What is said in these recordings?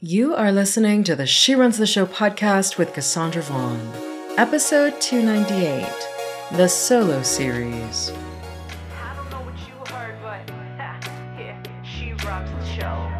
You are listening to the She Runs the Show podcast with Cassandra Vaughn, episode 298, the solo series. I don't know what you heard, but yeah, she runs the show.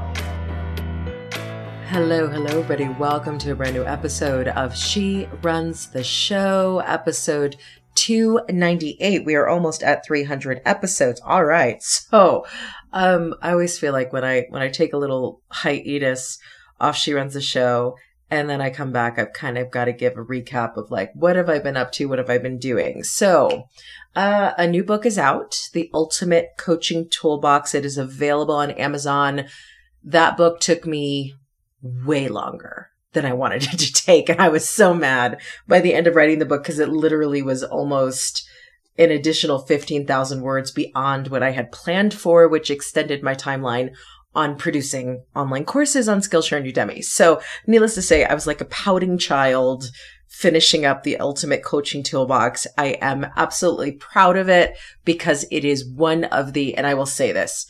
Hello, hello, everybody. Welcome to a brand new episode of She Runs the Show, episode 298. We are almost at 300 episodes. All right. So, um, I always feel like when I, when I take a little hiatus off She Runs the Show and then I come back, I've kind of got to give a recap of like, what have I been up to? What have I been doing? So, uh, a new book is out, The Ultimate Coaching Toolbox. It is available on Amazon. That book took me way longer than I wanted it to take. And I was so mad by the end of writing the book because it literally was almost an additional 15,000 words beyond what I had planned for, which extended my timeline on producing online courses on Skillshare and Udemy. So needless to say, I was like a pouting child finishing up the ultimate coaching toolbox. I am absolutely proud of it because it is one of the, and I will say this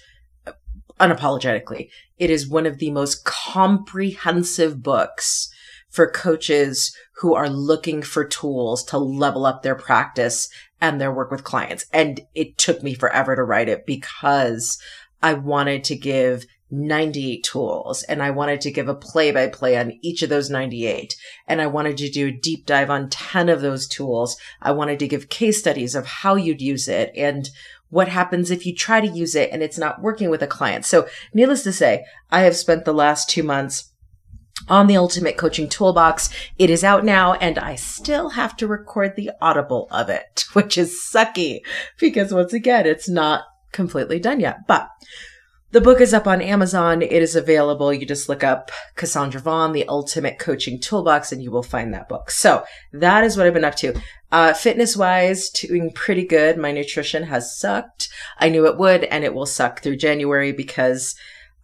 unapologetically, it is one of the most comprehensive books for coaches who are looking for tools to level up their practice and their work with clients. And it took me forever to write it because I wanted to give 98 tools and I wanted to give a play by play on each of those 98. And I wanted to do a deep dive on 10 of those tools. I wanted to give case studies of how you'd use it and what happens if you try to use it and it's not working with a client. So needless to say, I have spent the last two months on the Ultimate Coaching Toolbox. It is out now and I still have to record the audible of it, which is sucky because once again, it's not completely done yet. But the book is up on Amazon. It is available. You just look up Cassandra Vaughn, the Ultimate Coaching Toolbox, and you will find that book. So that is what I've been up to. Uh, fitness wise, doing pretty good. My nutrition has sucked. I knew it would, and it will suck through January because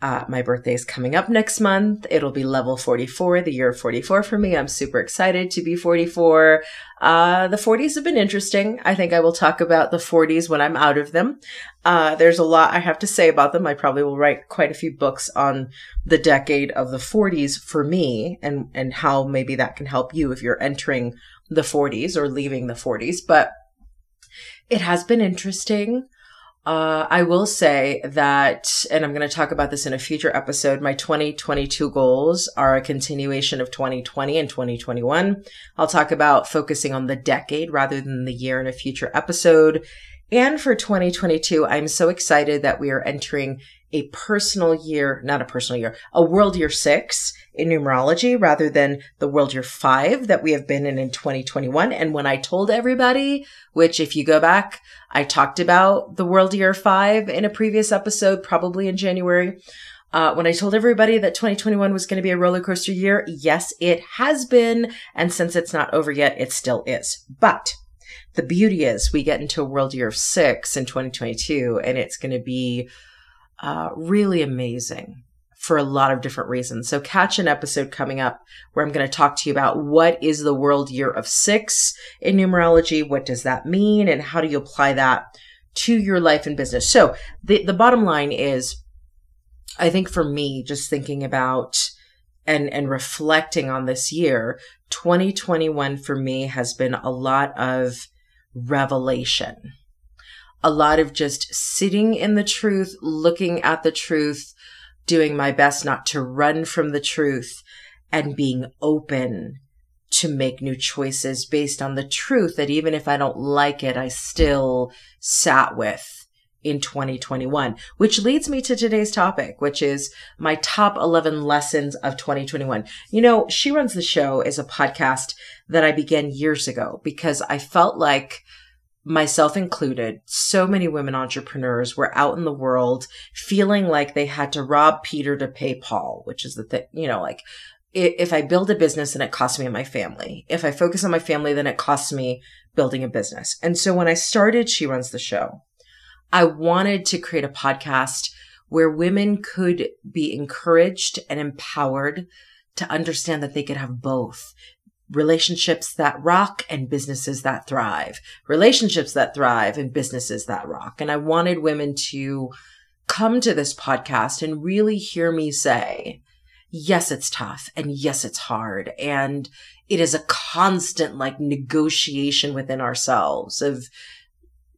uh, my birthday is coming up next month. It'll be level 44, the year of 44 for me. I'm super excited to be 44. Uh, the 40s have been interesting. I think I will talk about the 40s when I'm out of them. Uh, there's a lot I have to say about them. I probably will write quite a few books on the decade of the 40s for me and, and how maybe that can help you if you're entering the 40s or leaving the 40s. But it has been interesting. Uh, I will say that, and I'm going to talk about this in a future episode. My 2022 goals are a continuation of 2020 and 2021. I'll talk about focusing on the decade rather than the year in a future episode. And for 2022, I'm so excited that we are entering a personal year, not a personal year, a world year six in numerology rather than the world year five that we have been in in 2021. And when I told everybody, which if you go back, I talked about the world year five in a previous episode, probably in January. Uh, when I told everybody that 2021 was going to be a roller coaster year, yes, it has been. And since it's not over yet, it still is. But the beauty is we get into a world year of six in 2022 and it's going to be uh, really amazing for a lot of different reasons. So catch an episode coming up where I'm going to talk to you about what is the world year of six in numerology? What does that mean? And how do you apply that to your life and business? So the, the bottom line is, I think for me, just thinking about and, and reflecting on this year, 2021 for me has been a lot of revelation a lot of just sitting in the truth, looking at the truth, doing my best not to run from the truth and being open to make new choices based on the truth that even if I don't like it, I still sat with in 2021, which leads me to today's topic, which is my top 11 lessons of 2021. You know, She Runs the Show is a podcast that I began years ago because I felt like myself included, so many women entrepreneurs were out in the world feeling like they had to rob Peter to pay Paul, which is the thing, you know, like if I build a business, then it costs me and my family. If I focus on my family, then it costs me building a business. And so when I started She Runs the Show, I wanted to create a podcast where women could be encouraged and empowered to understand that they could have both relationships that rock and businesses that thrive, relationships that thrive and businesses that rock. And I wanted women to come to this podcast and really hear me say, yes, it's tough and yes, it's hard. And it is a constant like negotiation within ourselves of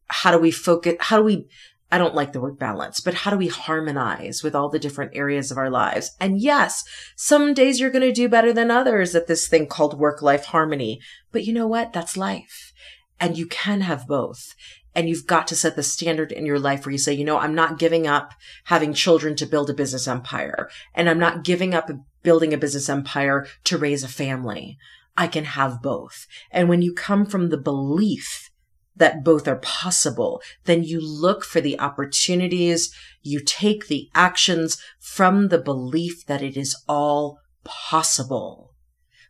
how do we focus? How do we, I don't like the word balance, but how do we harmonize with all the different areas of our lives? And yes, some days you're going to do better than others at this thing called work life harmony. But you know what? That's life. And you can have both. And you've got to set the standard in your life where you say, you know, I'm not giving up having children to build a business empire. And I'm not giving up building a business empire to raise a family. I can have both. And when you come from the belief that both are possible, then you look for the opportunities, you take the actions from the belief that it is all possible.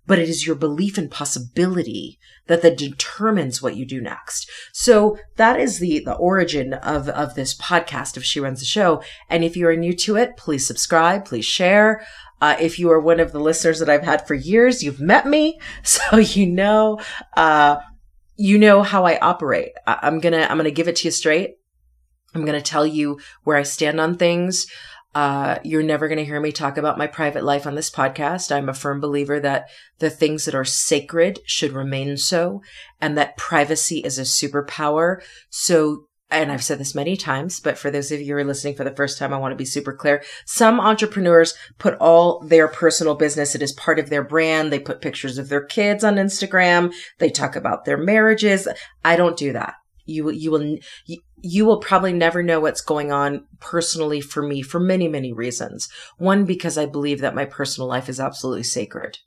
But it is your belief in possibility that that determines what you do next. So that is the, the origin of, of this podcast of She Runs the Show. And if you are new to it, please subscribe, please share. Uh, if you are one of the listeners that I've had for years, you've met me, so you know uh, you know how I operate. I- I'm gonna, I'm gonna give it to you straight. I'm gonna tell you where I stand on things. Uh, you're never going to hear me talk about my private life on this podcast. I'm a firm believer that the things that are sacred should remain so and that privacy is a superpower. So and I've said this many times, but for those of you who are listening for the first time, I want to be super clear. Some entrepreneurs put all their personal business, it is part of their brand. They put pictures of their kids on Instagram. They talk about their marriages. I don't do that. You, you will, you, you will probably never know what's going on personally for me for many, many reasons. One, because I believe that my personal life is absolutely sacred.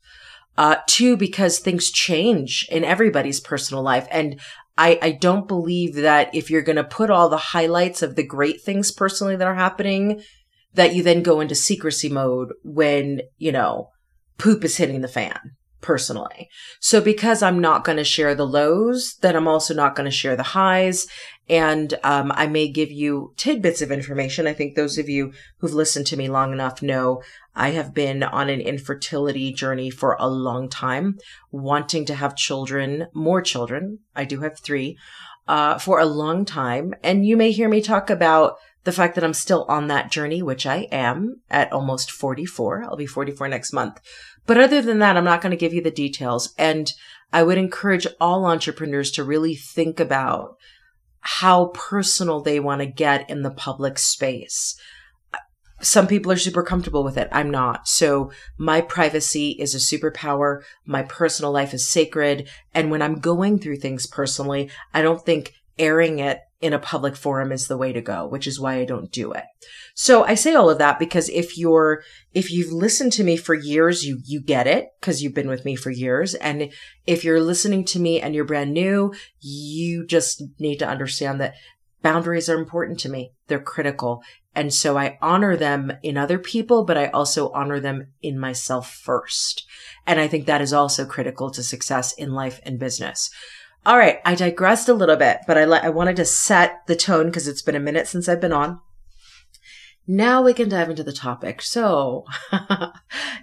Uh, two, because things change in everybody's personal life. And I, I don't believe that if you're going to put all the highlights of the great things personally that are happening, that you then go into secrecy mode when, you know, poop is hitting the fan personally. So because I'm not going to share the lows, then I'm also not going to share the highs. And um, I may give you tidbits of information. I think those of you who've listened to me long enough know I have been on an infertility journey for a long time, wanting to have children, more children. I do have three, uh, for a long time. And you may hear me talk about the fact that I'm still on that journey, which I am at almost 44. I'll be 44 next month. But other than that, I'm not going to give you the details. And I would encourage all entrepreneurs to really think about how personal they want to get in the public space. Some people are super comfortable with it. I'm not. So my privacy is a superpower. My personal life is sacred. And when I'm going through things personally, I don't think airing it in a public forum is the way to go, which is why I don't do it. So I say all of that because if you're, if you've listened to me for years, you, you get it because you've been with me for years. And if you're listening to me and you're brand new, you just need to understand that boundaries are important to me. They're critical. And so I honor them in other people, but I also honor them in myself first. And I think that is also critical to success in life and business. All right. I digressed a little bit, but I, I wanted to set the tone because it's been a minute since I've been on. Now we can dive into the topic. So,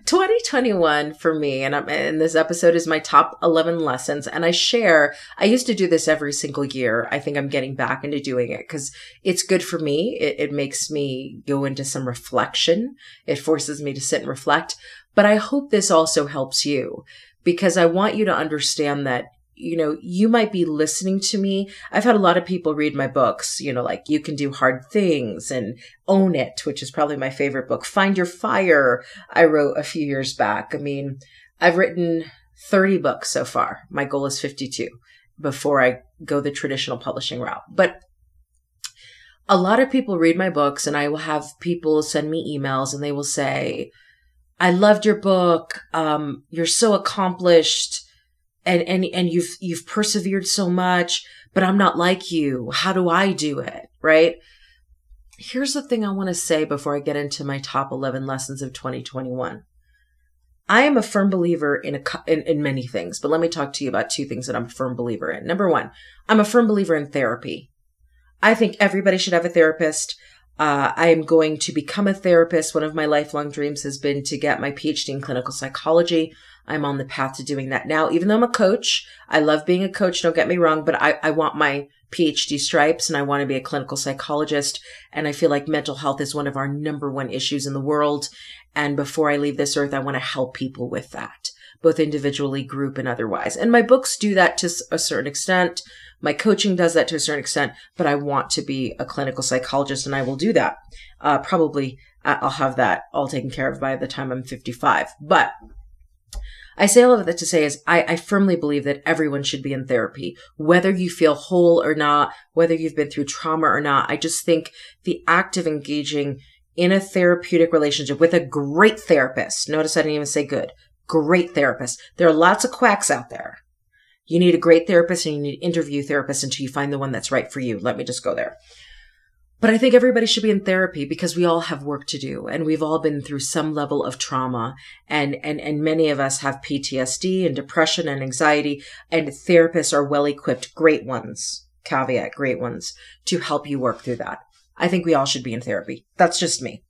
2021 for me, and, I'm, and this episode is my top 11 lessons. And I share, I used to do this every single year. I think I'm getting back into doing it because it's good for me. It, it makes me go into some reflection. It forces me to sit and reflect. But I hope this also helps you because I want you to understand that you know, you might be listening to me. I've had a lot of people read my books, you know, like You Can Do Hard Things and Own It, which is probably my favorite book. Find Your Fire, I wrote a few years back. I mean, I've written 30 books so far. My goal is 52 before I go the traditional publishing route. But a lot of people read my books and I will have people send me emails and they will say, I loved your book. Um, you're so accomplished and and and you've you've persevered so much but i'm not like you. How do i do it? Right? Here's the thing i want to say before i get into my top 11 lessons of 2021 i am a firm believer in a in, in many things but let me talk to you about two things that i'm a firm believer in. Number one i'm a firm believer in therapy. I think everybody should have a therapist. Uh, I am going to become a therapist. One of my lifelong dreams has been to get my PhD in clinical psychology. I'm on the path to doing that now. Even though I'm a coach, I love being a coach. Don't get me wrong, but I, I want my PhD stripes and I want to be a clinical psychologist. And I feel like mental health is one of our number one issues in the world. And before I leave this earth, I want to help people with that, both individually, group, and otherwise. And my books do that to a certain extent. My coaching does that to a certain extent, but I want to be a clinical psychologist and I will do that. Uh, probably I'll have that all taken care of by the time I'm 55. But I say all of that to say is I, I, firmly believe that everyone should be in therapy, whether you feel whole or not, whether you've been through trauma or not. I just think the act of engaging in a therapeutic relationship with a great therapist, notice I didn't even say good, great therapist. There are lots of quacks out there. You need a great therapist and you need interview therapists until you find the one that's right for you. Let me just go there. But I think everybody should be in therapy because we all have work to do and we've all been through some level of trauma and, and, and many of us have PTSD and depression and anxiety and therapists are well equipped, great ones, caveat, great ones to help you work through that. I think we all should be in therapy. That's just me.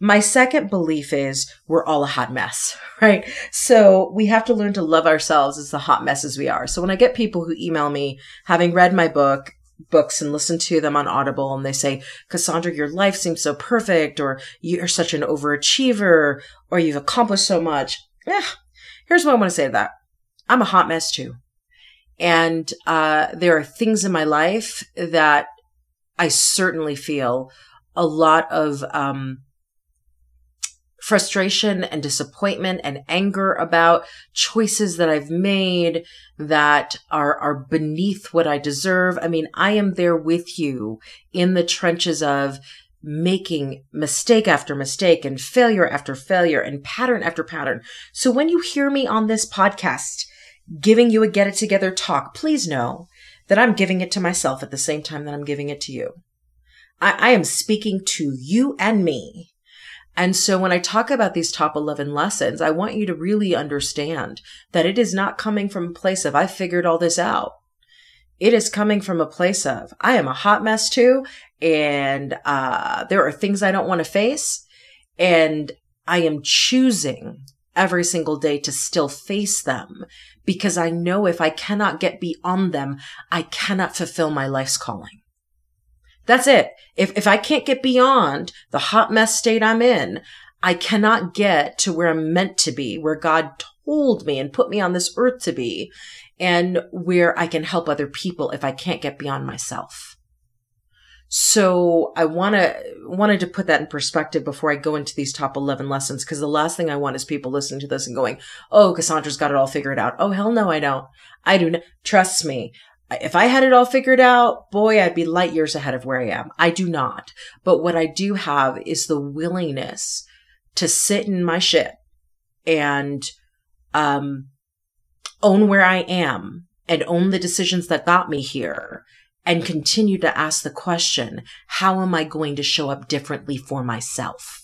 My second belief is we're all a hot mess, right? So we have to learn to love ourselves as the hot messes we are. So when I get people who email me having read my book books and listen to them on Audible and they say, Cassandra, your life seems so perfect, or you're such an overachiever, or you've accomplished so much. Yeah, here's what I want to say to that. I'm a hot mess too. And uh, there are things in my life that I certainly feel a lot of um, frustration and disappointment and anger about choices that I've made that are, are beneath what I deserve. I mean, I am there with you in the trenches of making mistake after mistake and failure after failure and pattern after pattern. So when you hear me on this podcast, giving you a get it together talk, please know that I'm giving it to myself at the same time that I'm giving it to you. I, I am speaking to you and me and so when I talk about these top 11 lessons, I want you to really understand that it is not coming from a place of, I figured all this out. It is coming from a place of, I am a hot mess too. And, uh, there are things I don't want to face. And I am choosing every single day to still face them because I know if I cannot get beyond them, I cannot fulfill my life's calling. That's it. If, if I can't get beyond the hot mess state I'm in, I cannot get to where I'm meant to be, where God told me and put me on this earth to be, and where I can help other people if I can't get beyond myself. So I want to wanted to put that in perspective before I go into these top 11 lessons because the last thing I want is people listening to this and going, "Oh, Cassandra's got it all figured out." Oh, hell no, I don't. I do not. Trust me if I had it all figured out, boy, I'd be light years ahead of where I am. I do not. But what I do have is the willingness to sit in my shit and um, own where I am and own the decisions that got me here and continue to ask the question, how am I going to show up differently for myself?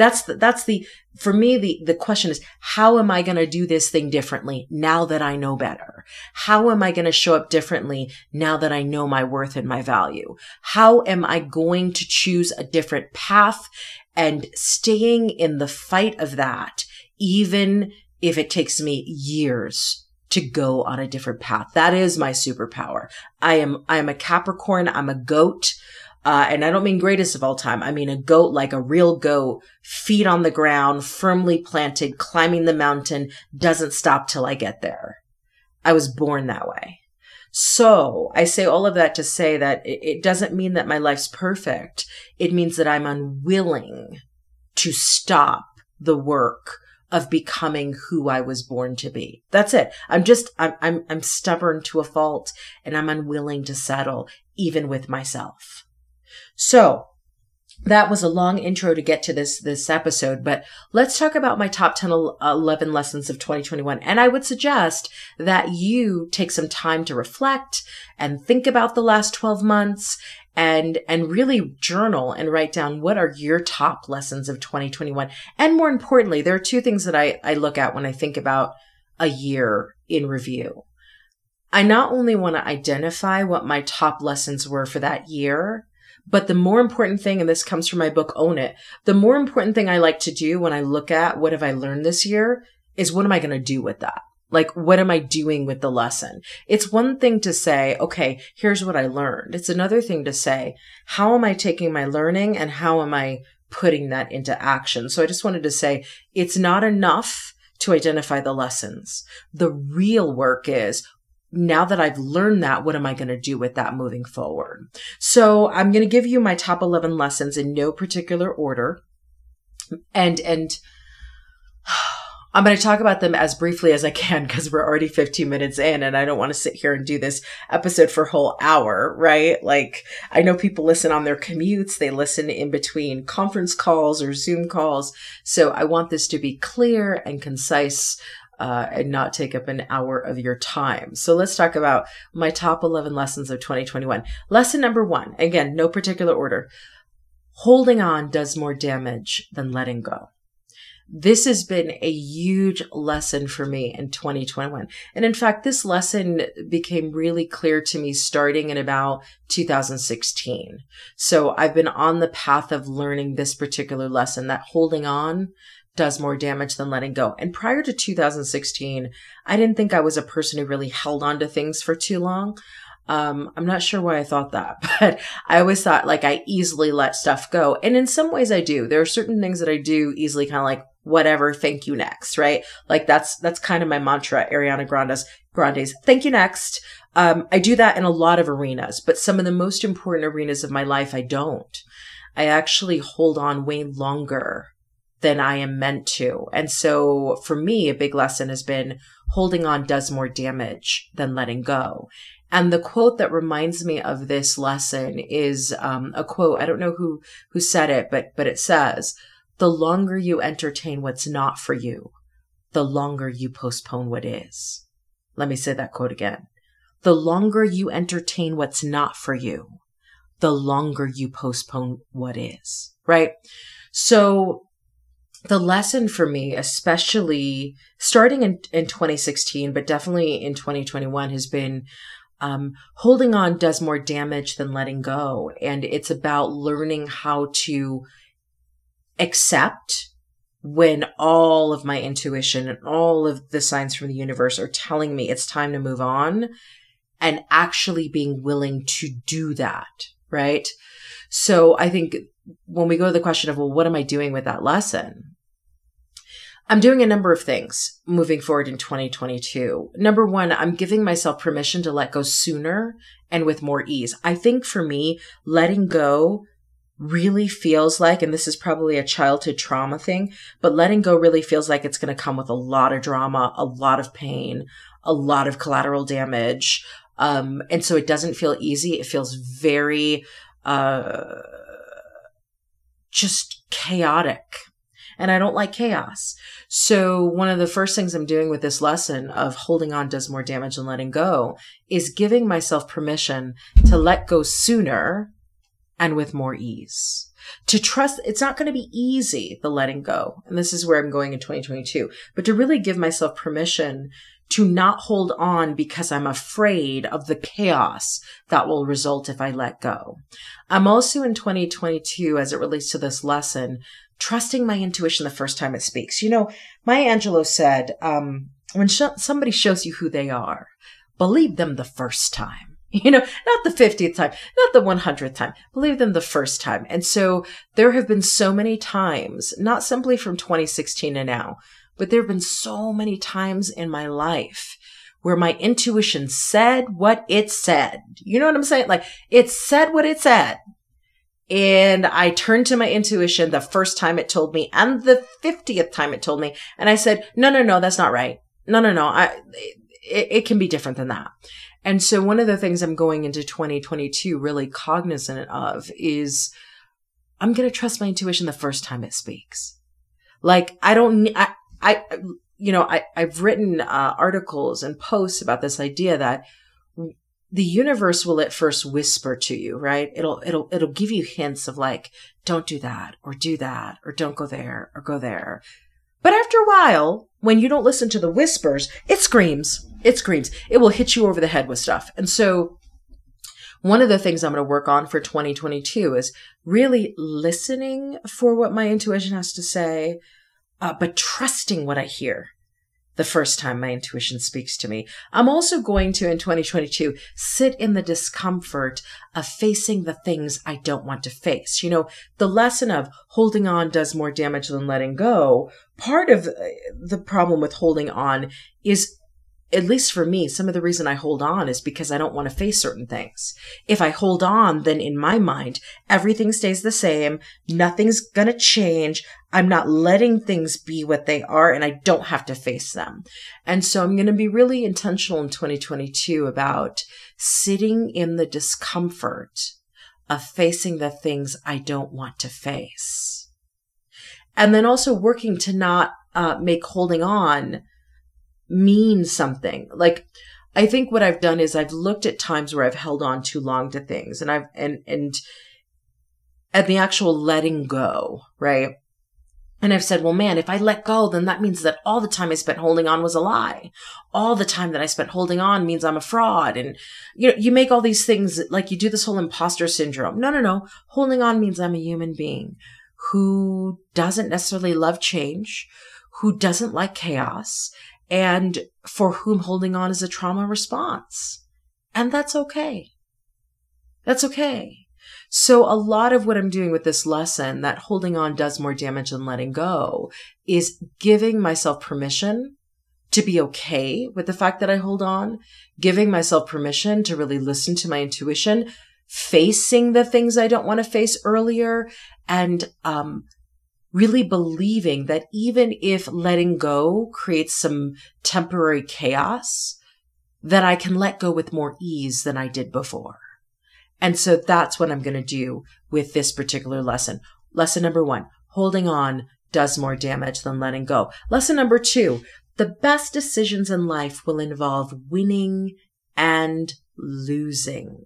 That's the, that's the, for me, the, the question is, how am I going to do this thing differently now that I know better? How am I going to show up differently now that I know my worth and my value? How am I going to choose a different path and staying in the fight of that, even if it takes me years to go on a different path. That is my superpower. I am, I am a Capricorn. I'm a goat. Uh, and I don't mean greatest of all time. I mean a goat like a real goat, feet on the ground, firmly planted, climbing the mountain, doesn't stop till I get there. I was born that way. So I say all of that to say that it doesn't mean that my life's perfect. It means that I'm unwilling to stop the work of becoming who I was born to be. That's it. I'm just, I'm, I'm, I'm stubborn to a fault and I'm unwilling to settle even with myself. So that was a long intro to get to this this episode but let's talk about my top 10 11 lessons of 2021 and i would suggest that you take some time to reflect and think about the last 12 months and and really journal and write down what are your top lessons of 2021 and more importantly there are two things that i i look at when i think about a year in review. I not only want to identify what my top lessons were for that year but the more important thing, and this comes from my book, Own It, the more important thing I like to do when I look at what have I learned this year is what am I going to do with that? Like, what am I doing with the lesson? It's one thing to say, okay, here's what I learned. It's another thing to say, how am I taking my learning and how am I putting that into action? So I just wanted to say it's not enough to identify the lessons. The real work is now that I've learned that, what am I going to do with that moving forward? So I'm going to give you my top 11 lessons in no particular order. And, and I'm going to talk about them as briefly as I can because we're already 15 minutes in and I don't want to sit here and do this episode for a whole hour, right? Like I know people listen on their commutes. They listen in between conference calls or Zoom calls. So I want this to be clear and concise. Uh, and not take up an hour of your time. So let's talk about my top 11 lessons of 2021. Lesson number one, again, no particular order. Holding on does more damage than letting go this has been a huge lesson for me in 2021. And in fact, this lesson became really clear to me starting in about 2016. So I've been on the path of learning this particular lesson that holding on does more damage than letting go. And prior to 2016, I didn't think I was a person who really held on to things for too long. Um, I'm not sure why I thought that, but I always thought like I easily let stuff go. And in some ways I do. There are certain things that I do easily kind of like, whatever, thank you next, right? Like that's, that's kind of my mantra, Ariana Grande's, Grande's, thank you next. Um, I do that in a lot of arenas, but some of the most important arenas of my life, I don't. I actually hold on way longer than I am meant to. And so for me, a big lesson has been holding on does more damage than letting go. And the quote that reminds me of this lesson is um, a quote. I don't know who who said it, but but it says, "The longer you entertain what's not for you, the longer you postpone what is." Let me say that quote again. The longer you entertain what's not for you, the longer you postpone what is. Right. So the lesson for me, especially starting in, in 2016, but definitely in 2021 has been um, holding on does more damage than letting go. And it's about learning how to accept when all of my intuition and all of the signs from the universe are telling me it's time to move on and actually being willing to do that. Right. So I think when we go to the question of, well, what am I doing with that lesson? I'm doing a number of things moving forward in 2022. Number one, I'm giving myself permission to let go sooner and with more ease. I think for me, letting go really feels like, and this is probably a childhood trauma thing, but letting go really feels like it's going to come with a lot of drama, a lot of pain, a lot of collateral damage. Um, and so it doesn't feel easy. It feels very, uh, just chaotic and I don't like chaos. So one of the first things I'm doing with this lesson of holding on does more damage than letting go is giving myself permission to let go sooner and with more ease. To trust, it's not going to be easy, the letting go. And this is where I'm going in 2022, but to really give myself permission to not hold on because I'm afraid of the chaos that will result if I let go. I'm also in 2022, as it relates to this lesson, trusting my intuition the first time it speaks. You know, Maya Angelou said, um, when sh- somebody shows you who they are, believe them the first time. You know, not the 50th time, not the 100th time. Believe them the first time. And so there have been so many times, not simply from 2016 to now, but there have been so many times in my life where my intuition said what it said. You know what I'm saying? Like it said what it said. And I turned to my intuition the first time it told me and the 50th time it told me. And I said, no, no, no, that's not right. No, no, no. I, it, it can be different than that. And so one of the things I'm going into 2022 really cognizant of is I'm going to trust my intuition the first time it speaks. Like I don't, I, you know, I, I've written uh, articles and posts about this idea that the universe will at first whisper to you, right? It'll, it'll, it'll give you hints of like, don't do that or do that or don't go there or go there. But after a while, when you don't listen to the whispers, it screams. It screams. It will hit you over the head with stuff. And so one of the things I'm going to work on for 2022 is really listening for what my intuition has to say, uh, but trusting what I hear the first time my intuition speaks to me. I'm also going to, in 2022, sit in the discomfort of facing the things I don't want to face. You know, the lesson of holding on does more damage than letting go. Part of the problem with holding on is at least for me, some of the reason I hold on is because I don't want to face certain things. If I hold on, then in my mind, everything stays the same. Nothing's going to change. I'm not letting things be what they are and I don't have to face them. And so I'm going to be really intentional in 2022 about sitting in the discomfort of facing the things I don't want to face. And then also working to not uh, make holding on mean something. Like, I think what I've done is I've looked at times where I've held on too long to things and I've, and, and, and the actual letting go, right? And I've said, well, man, if I let go, then that means that all the time I spent holding on was a lie. All the time that I spent holding on means I'm a fraud. And you know, you make all these things like you do this whole imposter syndrome. No, no, no. Holding on means I'm a human being who doesn't necessarily love change, who doesn't like chaos, and for whom holding on is a trauma response. And that's okay. That's okay. So a lot of what I'm doing with this lesson that holding on does more damage than letting go is giving myself permission to be okay with the fact that I hold on, giving myself permission to really listen to my intuition, facing the things I don't want to face earlier and, um, really believing that even if letting go creates some temporary chaos, that I can let go with more ease than I did before. And so that's what I'm going to do with this particular lesson. Lesson number one, holding on does more damage than letting go. Lesson number two, the best decisions in life will involve winning and losing.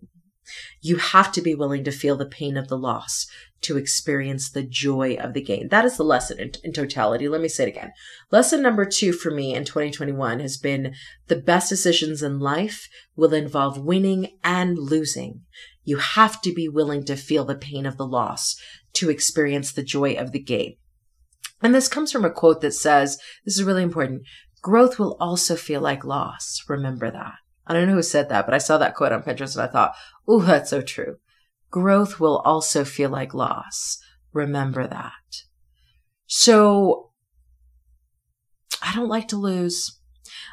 You have to be willing to feel the pain of the loss to experience the joy of the gain. That is the lesson in, in, totality. Let me say it again. Lesson number two for me in 2021 has been the best decisions in life will involve winning and losing. You have to be willing to feel the pain of the loss to experience the joy of the gain. And this comes from a quote that says, this is really important. Growth will also feel like loss. Remember that. I don't know who said that, but I saw that quote on Pinterest and I thought, oh, that's so true. Growth will also feel like loss. Remember that. So I don't like to lose.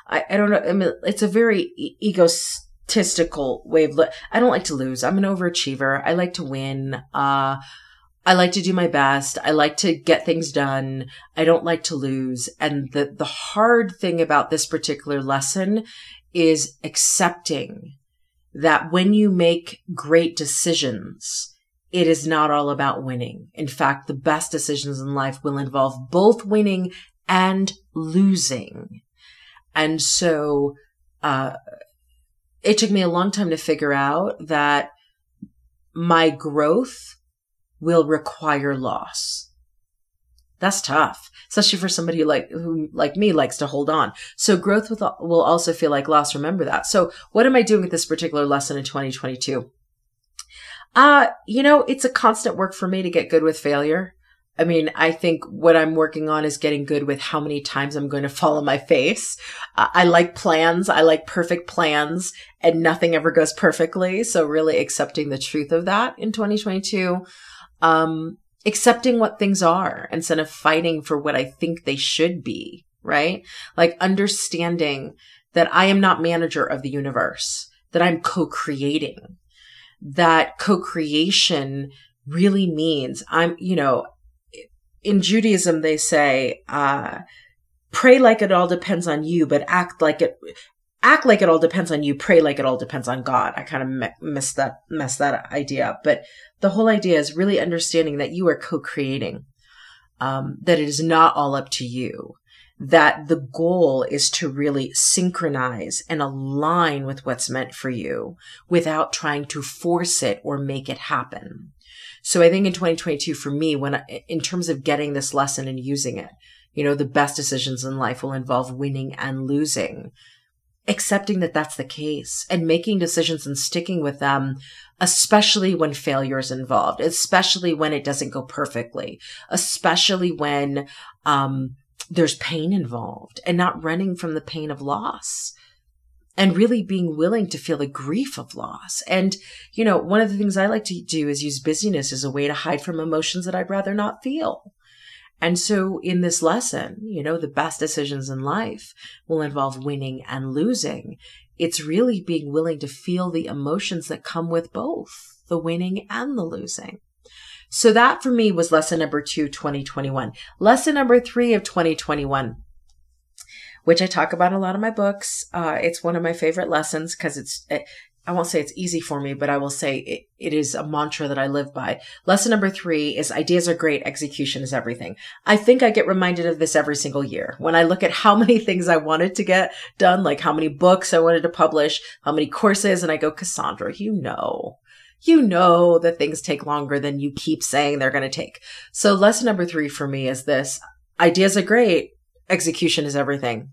I, I don't know. I mean, it's a very e- egotistical way of, li- I don't like to lose. I'm an overachiever. I like to win. Uh, I like to do my best. I like to get things done. I don't like to lose. And the, the hard thing about this particular lesson is accepting that when you make great decisions, it is not all about winning. In fact, the best decisions in life will involve both winning and losing. And so, uh, it took me a long time to figure out that my growth will require loss. That's tough, especially for somebody who like who like me likes to hold on. So growth will, will also feel like loss. Remember that. So what am I doing with this particular lesson in 2022? Uh, you know, it's a constant work for me to get good with failure. I mean, I think what I'm working on is getting good with how many times I'm going to fall on my face. I like plans. I like perfect plans and nothing ever goes perfectly. So really accepting the truth of that in 2022. Um, accepting what things are instead of fighting for what I think they should be, right? Like understanding that I am not manager of the universe, that I'm co-creating, that co-creation really means I'm, you know, in Judaism, they say, uh, pray like it all depends on you, but act like it, act like it all depends on you, pray like it all depends on God. I kind of me- messed that, messed that idea up. But the whole idea is really understanding that you are co-creating, um, that it is not all up to you, that the goal is to really synchronize and align with what's meant for you without trying to force it or make it happen. So I think in 2022 for me, when in terms of getting this lesson and using it, you know, the best decisions in life will involve winning and losing. Accepting that that's the case and making decisions and sticking with them, especially when failure is involved, especially when it doesn't go perfectly, especially when, um, there's pain involved and not running from the pain of loss and really being willing to feel the grief of loss. And, you know, one of the things I like to do is use busyness as a way to hide from emotions that I'd rather not feel. And so in this lesson, you know, the best decisions in life will involve winning and losing. It's really being willing to feel the emotions that come with both the winning and the losing. So that for me was lesson number two, 2021. Lesson number three of 2021 which I talk about in a lot of my books. Uh, it's one of my favorite lessons because it's, it, I won't say it's easy for me, but I will say it, it is a mantra that I live by. Lesson number three is ideas are great. Execution is everything. I think I get reminded of this every single year when I look at how many things I wanted to get done, like how many books I wanted to publish, how many courses. And I go, Cassandra, you know, you know that things take longer than you keep saying they're going to take. So lesson number three for me is this ideas are great execution is everything.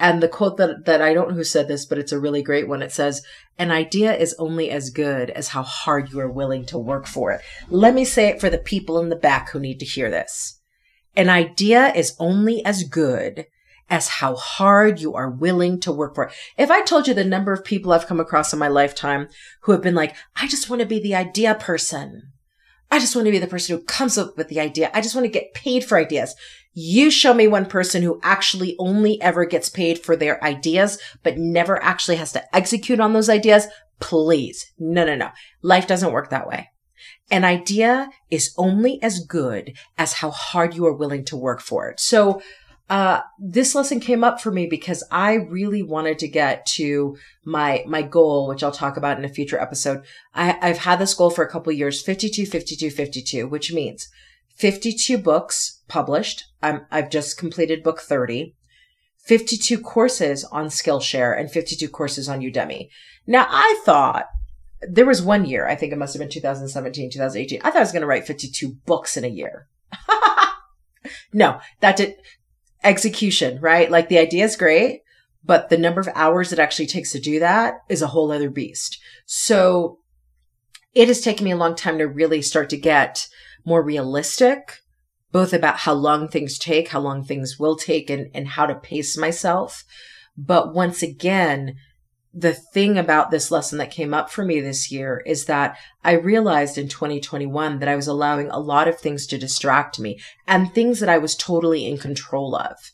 And the quote that, that I don't know who said this, but it's a really great one. It says, an idea is only as good as how hard you are willing to work for it. Let me say it for the people in the back who need to hear this. An idea is only as good as how hard you are willing to work for it. If I told you the number of people I've come across in my lifetime who have been like, I just want to be the idea person. I just want to be the person who comes up with the idea. I just want to get paid for ideas. You show me one person who actually only ever gets paid for their ideas, but never actually has to execute on those ideas. Please. No, no, no. Life doesn't work that way. An idea is only as good as how hard you are willing to work for it. So, uh, this lesson came up for me because I really wanted to get to my, my goal, which I'll talk about in a future episode. I, I've had this goal for a couple years, 52, 52, 52, which means 52 books published. I'm, I've just completed book 30, 52 courses on Skillshare and 52 courses on Udemy. Now I thought there was one year, I think it must have been 2017, 2018. I thought I was going to write 52 books in a year. no, that did execution, right? Like the idea is great, but the number of hours it actually takes to do that is a whole other beast. So it has taken me a long time to really start to get more realistic, both about how long things take, how long things will take, and, and how to pace myself. But once again, the thing about this lesson that came up for me this year is that I realized in 2021 that I was allowing a lot of things to distract me and things that I was totally in control of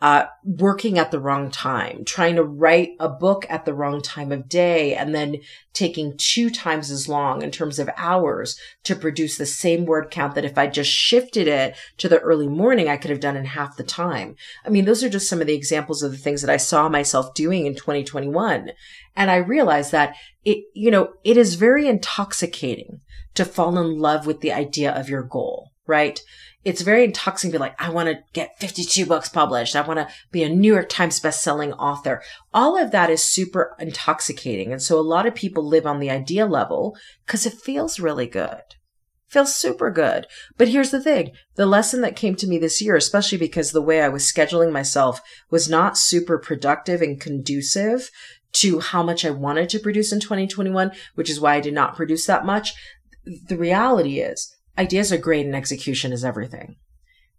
uh, working at the wrong time, trying to write a book at the wrong time of day, and then taking two times as long in terms of hours to produce the same word count that if I just shifted it to the early morning, I could have done in half the time. I mean, those are just some of the examples of the things that I saw myself doing in 2021. And I realized that it, you know, it is very intoxicating to fall in love with the idea of your goal, right? It's very intoxicating to be like, I want to get 52 books published. I want to be a New York Times bestselling author. All of that is super intoxicating. And so a lot of people live on the idea level because it feels really good. Feels super good. But here's the thing. The lesson that came to me this year, especially because the way I was scheduling myself was not super productive and conducive to how much I wanted to produce in 2021, which is why I did not produce that much. The reality is ideas are great and execution is everything.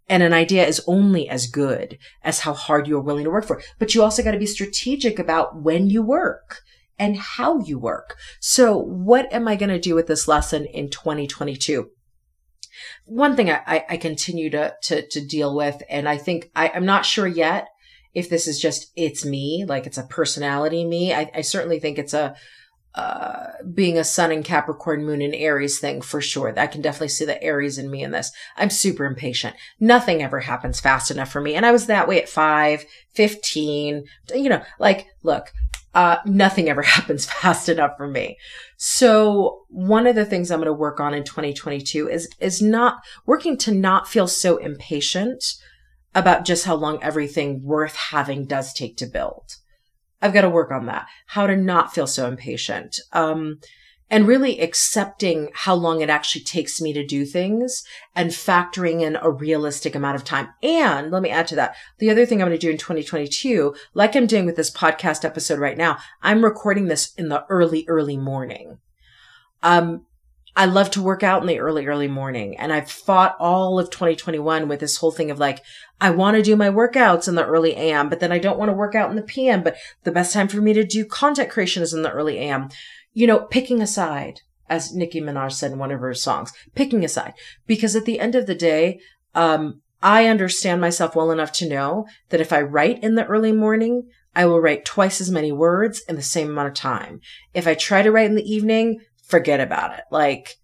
And an idea is only as good as how hard you're willing to work for. But you also got to be strategic about when you work and how you work. So what am I going to do with this lesson in 2022? One thing I, I continue to, to, to deal with, and I think I, I'm not sure yet if this is just it's me, like it's a personality me. I, I certainly think it's a uh, being a sun and Capricorn moon and Aries thing for sure. I can definitely see the Aries in me in this. I'm super impatient. Nothing ever happens fast enough for me. And I was that way at five, 15, you know, like, look, uh, nothing ever happens fast enough for me. So one of the things I'm going to work on in 2022 is, is not working to not feel so impatient about just how long everything worth having does take to build. I've got to work on that. How to not feel so impatient. Um, and really accepting how long it actually takes me to do things and factoring in a realistic amount of time. And let me add to that. The other thing I'm going to do in 2022, like I'm doing with this podcast episode right now, I'm recording this in the early, early morning. Um, I love to work out in the early, early morning. And I've fought all of 2021 with this whole thing of like, I want to do my workouts in the early AM, but then I don't want to work out in the PM. But the best time for me to do content creation is in the early AM. You know, picking a side, as Nicki Minaj said in one of her songs, picking a side. Because at the end of the day, um, I understand myself well enough to know that if I write in the early morning, I will write twice as many words in the same amount of time. If I try to write in the evening, forget about it. Like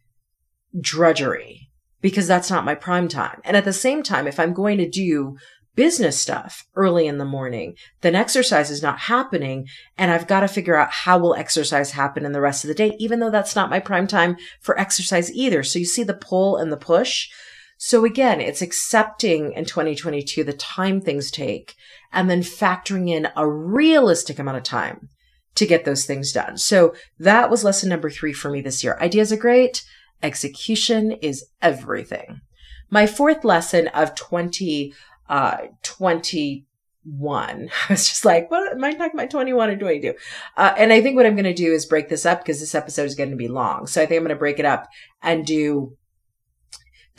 drudgery because that's not my prime time. And at the same time, if I'm going to do business stuff early in the morning, then exercise is not happening. And I've got to figure out how will exercise happen in the rest of the day, even though that's not my prime time for exercise either. So you see the pull and the push. So again, it's accepting in 2022 the time things take and then factoring in a realistic amount of time to get those things done. So that was lesson number three for me this year. Ideas are great. Execution is everything. My fourth lesson of 20, uh, 21. I was just like, what am I talking about 21 or 22? Uh, and I think what I'm going to do is break this up because this episode is going to be long. So I think I'm going to break it up and do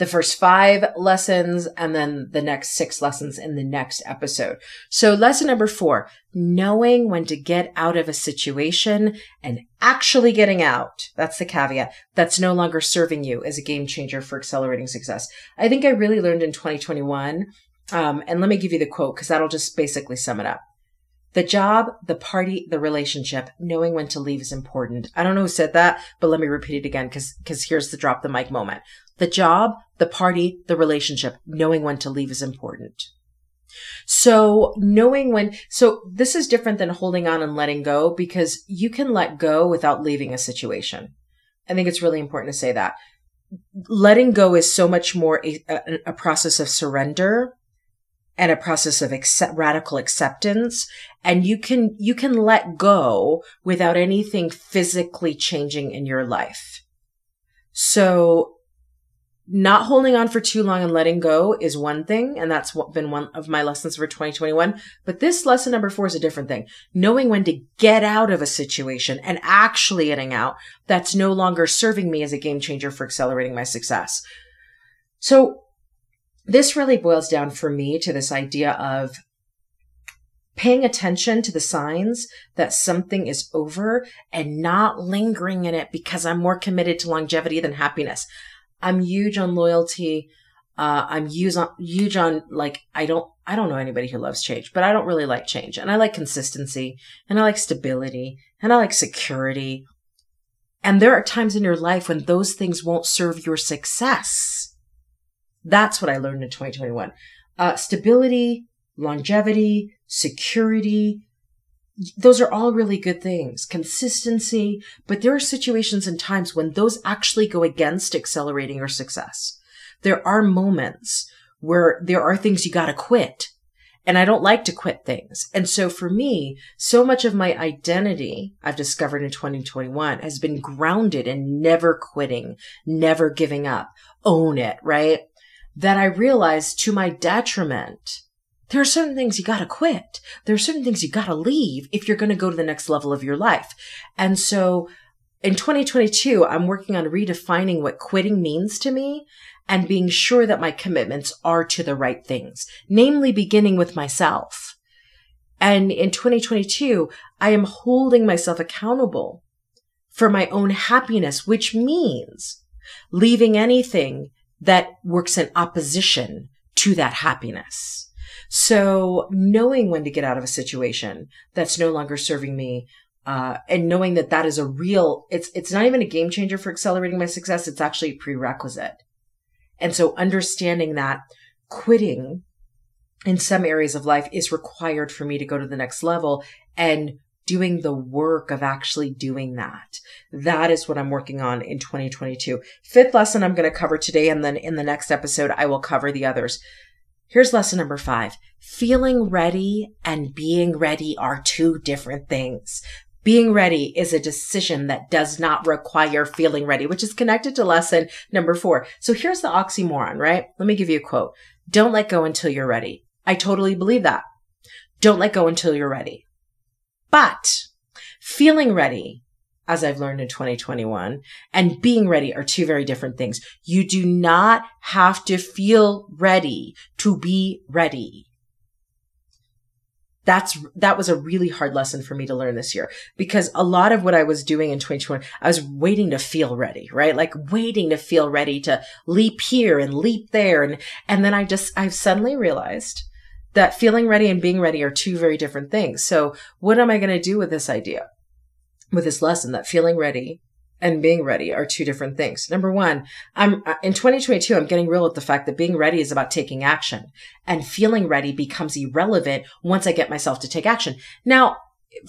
the first five lessons and then the next six lessons in the next episode. So lesson number four, knowing when to get out of a situation and actually getting out. That's the caveat. That's no longer serving you as a game changer for accelerating success. I think I really learned in 2021. Um, and let me give you the quote because that'll just basically sum it up. The job, the party, the relationship, knowing when to leave is important. I don't know who said that, but let me repeat it again because, because here's the drop the mic moment. The job, the party, the relationship, knowing when to leave is important. So knowing when, so this is different than holding on and letting go because you can let go without leaving a situation. I think it's really important to say that. Letting go is so much more a, a, a process of surrender and a process of accept, radical acceptance. And you can, you can let go without anything physically changing in your life. So not holding on for too long and letting go is one thing. And that's been one of my lessons for 2021. But this lesson number four is a different thing. Knowing when to get out of a situation and actually getting out that's no longer serving me as a game changer for accelerating my success. So this really boils down for me to this idea of paying attention to the signs that something is over and not lingering in it because I'm more committed to longevity than happiness. I'm huge on loyalty. Uh, I'm huge on, huge on like, I don't, I don't know anybody who loves change, but I don't really like change and I like consistency and I like stability and I like security. And there are times in your life when those things won't serve your success. That's what I learned in 2021. Uh, stability, longevity, security, those are all really good things. Consistency, but there are situations and times when those actually go against accelerating your success. There are moments where there are things you gotta quit. And I don't like to quit things. And so for me, so much of my identity I've discovered in 2021 has been grounded in never quitting, never giving up, own it, right? That I realized to my detriment there are certain things you gotta quit. There are certain things you gotta leave if you're gonna go to the next level of your life. And so in 2022, I'm working on redefining what quitting means to me and being sure that my commitments are to the right things, namely beginning with myself. And in 2022, I am holding myself accountable for my own happiness, which means leaving anything that works in opposition to that happiness. So knowing when to get out of a situation that's no longer serving me, uh, and knowing that that is a real, it's, it's not even a game changer for accelerating my success. It's actually a prerequisite. And so understanding that quitting in some areas of life is required for me to go to the next level and doing the work of actually doing that. That is what I'm working on in 2022. Fifth lesson I'm going to cover today. And then in the next episode, I will cover the others. Here's lesson number five. Feeling ready and being ready are two different things. Being ready is a decision that does not require feeling ready, which is connected to lesson number four. So here's the oxymoron, right? Let me give you a quote. Don't let go until you're ready. I totally believe that. Don't let go until you're ready. But feeling ready as I've learned in 2021, and being ready are two very different things. You do not have to feel ready to be ready. That's, that was a really hard lesson for me to learn this year because a lot of what I was doing in 2021, I was waiting to feel ready, right? Like waiting to feel ready to leap here and leap there. And, and then I just, I've suddenly realized that feeling ready and being ready are two very different things. So what am I going to do with this idea? With this lesson that feeling ready and being ready are two different things. Number one, I'm in 2022, I'm getting real with the fact that being ready is about taking action and feeling ready becomes irrelevant once I get myself to take action. Now,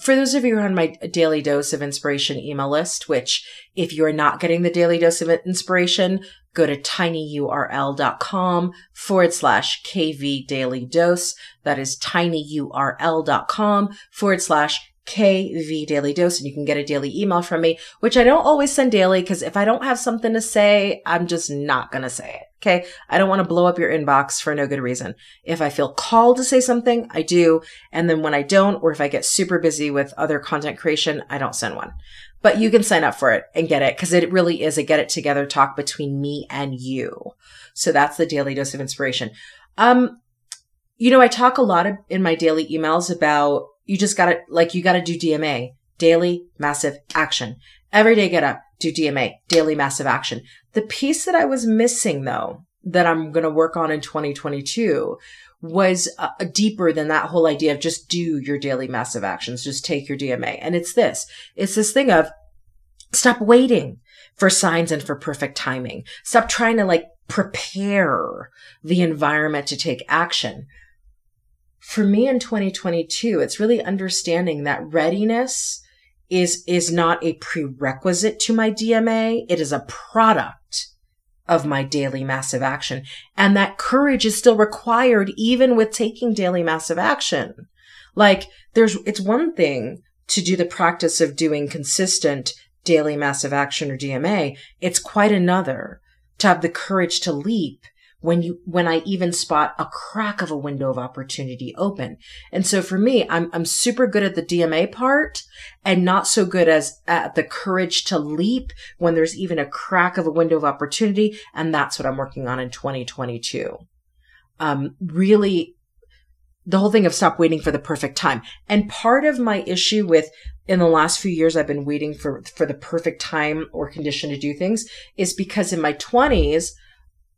for those of you who are on my daily dose of inspiration email list, which if you're not getting the daily dose of inspiration, go to tinyurl.com forward slash KV daily dose. That is tinyurl.com forward slash KV Daily Dose, and you can get a daily email from me, which I don't always send daily because if I don't have something to say, I'm just not going to say it. Okay. I don't want to blow up your inbox for no good reason. If I feel called to say something, I do. And then when I don't, or if I get super busy with other content creation, I don't send one. But you can sign up for it and get it because it really is a get it together talk between me and you. So that's the daily dose of inspiration. Um, you know, I talk a lot of, in my daily emails about you just gotta, like, you gotta do DMA, daily massive action. Every day get up, do DMA, daily massive action. The piece that I was missing though, that I'm to work on in 2022 was uh, deeper than that whole idea of just do your daily massive actions, just take your DMA. And it's this, it's this thing of stop waiting for signs and for perfect timing. Stop trying to like prepare the environment to take action for me in 2022, it's really understanding that readiness is, is not a prerequisite to my DMA. It is a product of my daily massive action. And that courage is still required even with taking daily massive action. Like there's, it's one thing to do the practice of doing consistent daily massive action or DMA. It's quite another to have the courage to leap when you when I even spot a crack of a window of opportunity open. And so for me, I'm I'm super good at the DMA part and not so good as at the courage to leap when there's even a crack of a window of opportunity. And that's what I'm working on in 2022. Um, really the whole thing of stop waiting for the perfect time. And part of my issue with in the last few years I've been waiting for for the perfect time or condition to do things is because in my 20s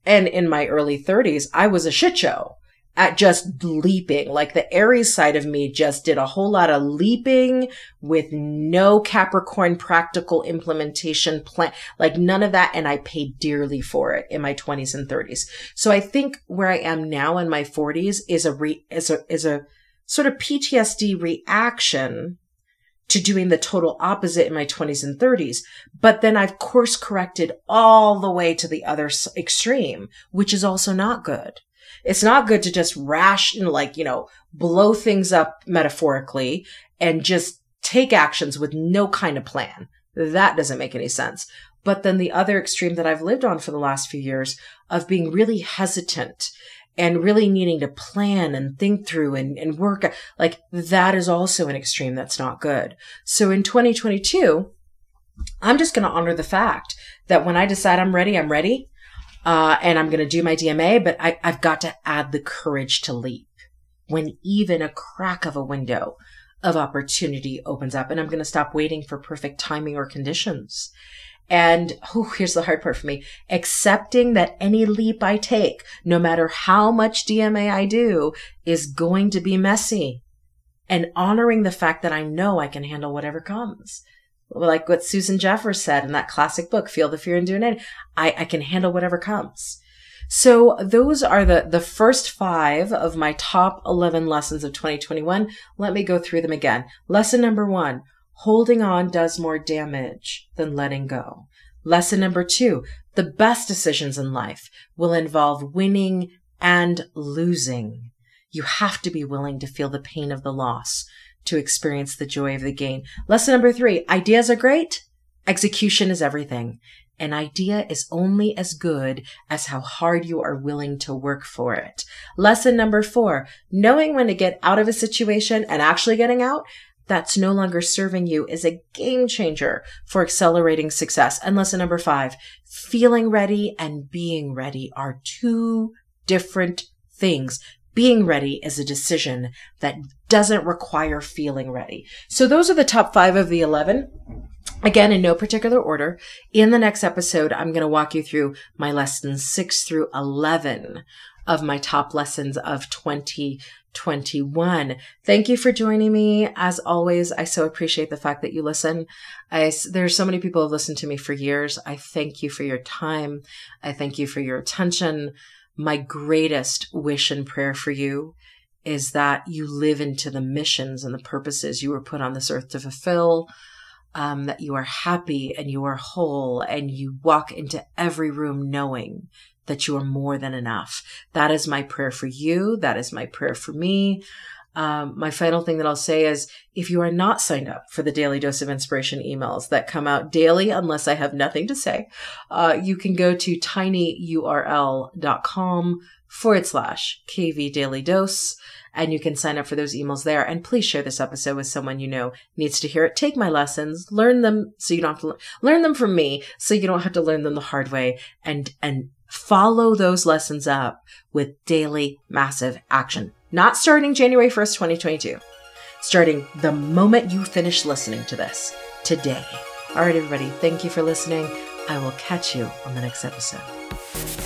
and in my early 30s, I was a shit show at just leaping. Like the Aries side of me just did a whole lot of leaping with no Capricorn practical implementation plan, like none of that. And I paid dearly for it in my 20s and 30s. So I think where I am now in my 40s is a re, is a, is a sort of PTSD reaction to doing the total opposite in my 20s and 30s. But then I've course corrected all the way to the other extreme, which is also not good. It's not good to just rash and like, you know, blow things up metaphorically and just take actions with no kind of plan. That doesn't make any sense. But then the other extreme that I've lived on for the last few years of being really hesitant and really needing to plan and think through and, and work like that is also an extreme that's not good. So in 2022, I'm just going to honor the fact that when I decide I'm ready, I'm ready. Uh, and I'm going to do my DMA, but I, I've got to add the courage to leap when even a crack of a window of opportunity opens up and I'm going to stop waiting for perfect timing or conditions. And oh, here's the hard part for me accepting that any leap I take, no matter how much DMA I do, is going to be messy and honoring the fact that I know I can handle whatever comes. Like what Susan Jeffers said in that classic book, Feel the Fear and Do It. I, I can handle whatever comes. So those are the, the first five of my top 11 lessons of 2021. Let me go through them again. Lesson number one, holding on does more damage than letting go. Lesson number two, the best decisions in life will involve winning and losing. You have to be willing to feel the pain of the loss to experience the joy of the gain. Lesson number three, ideas are great. Execution is everything. An idea is only as good as how hard you are willing to work for it. Lesson number four, knowing when to get out of a situation and actually getting out that's no longer serving you is a game changer for accelerating success. And lesson number five, feeling ready and being ready are two different things. Being ready is a decision that doesn't require feeling ready. So those are the top five of the 11. Again, in no particular order. In the next episode, I'm going to walk you through my lessons six through 11 of my top lessons of 2021. Thank you for joining me. As always, I so appreciate the fact that you listen. I, there's so many people who have listened to me for years. I thank you for your time. I thank you for your attention. My greatest wish and prayer for you is that you live into the missions and the purposes you were put on this earth to fulfill. Um, that you are happy and you are whole and you walk into every room knowing that you are more than enough. That is my prayer for you. That is my prayer for me. Um, my final thing that I'll say is if you are not signed up for the daily dose of inspiration emails that come out daily, unless I have nothing to say, uh, you can go to tinyurl.com forward slash KV daily dose and you can sign up for those emails there. And please share this episode with someone you know needs to hear it. Take my lessons, learn them so you don't have to learn them from me so you don't have to learn them the hard way and, and follow those lessons up with daily massive action. Not starting January 1st, 2022. Starting the moment you finish listening to this today. All right, everybody, thank you for listening. I will catch you on the next episode.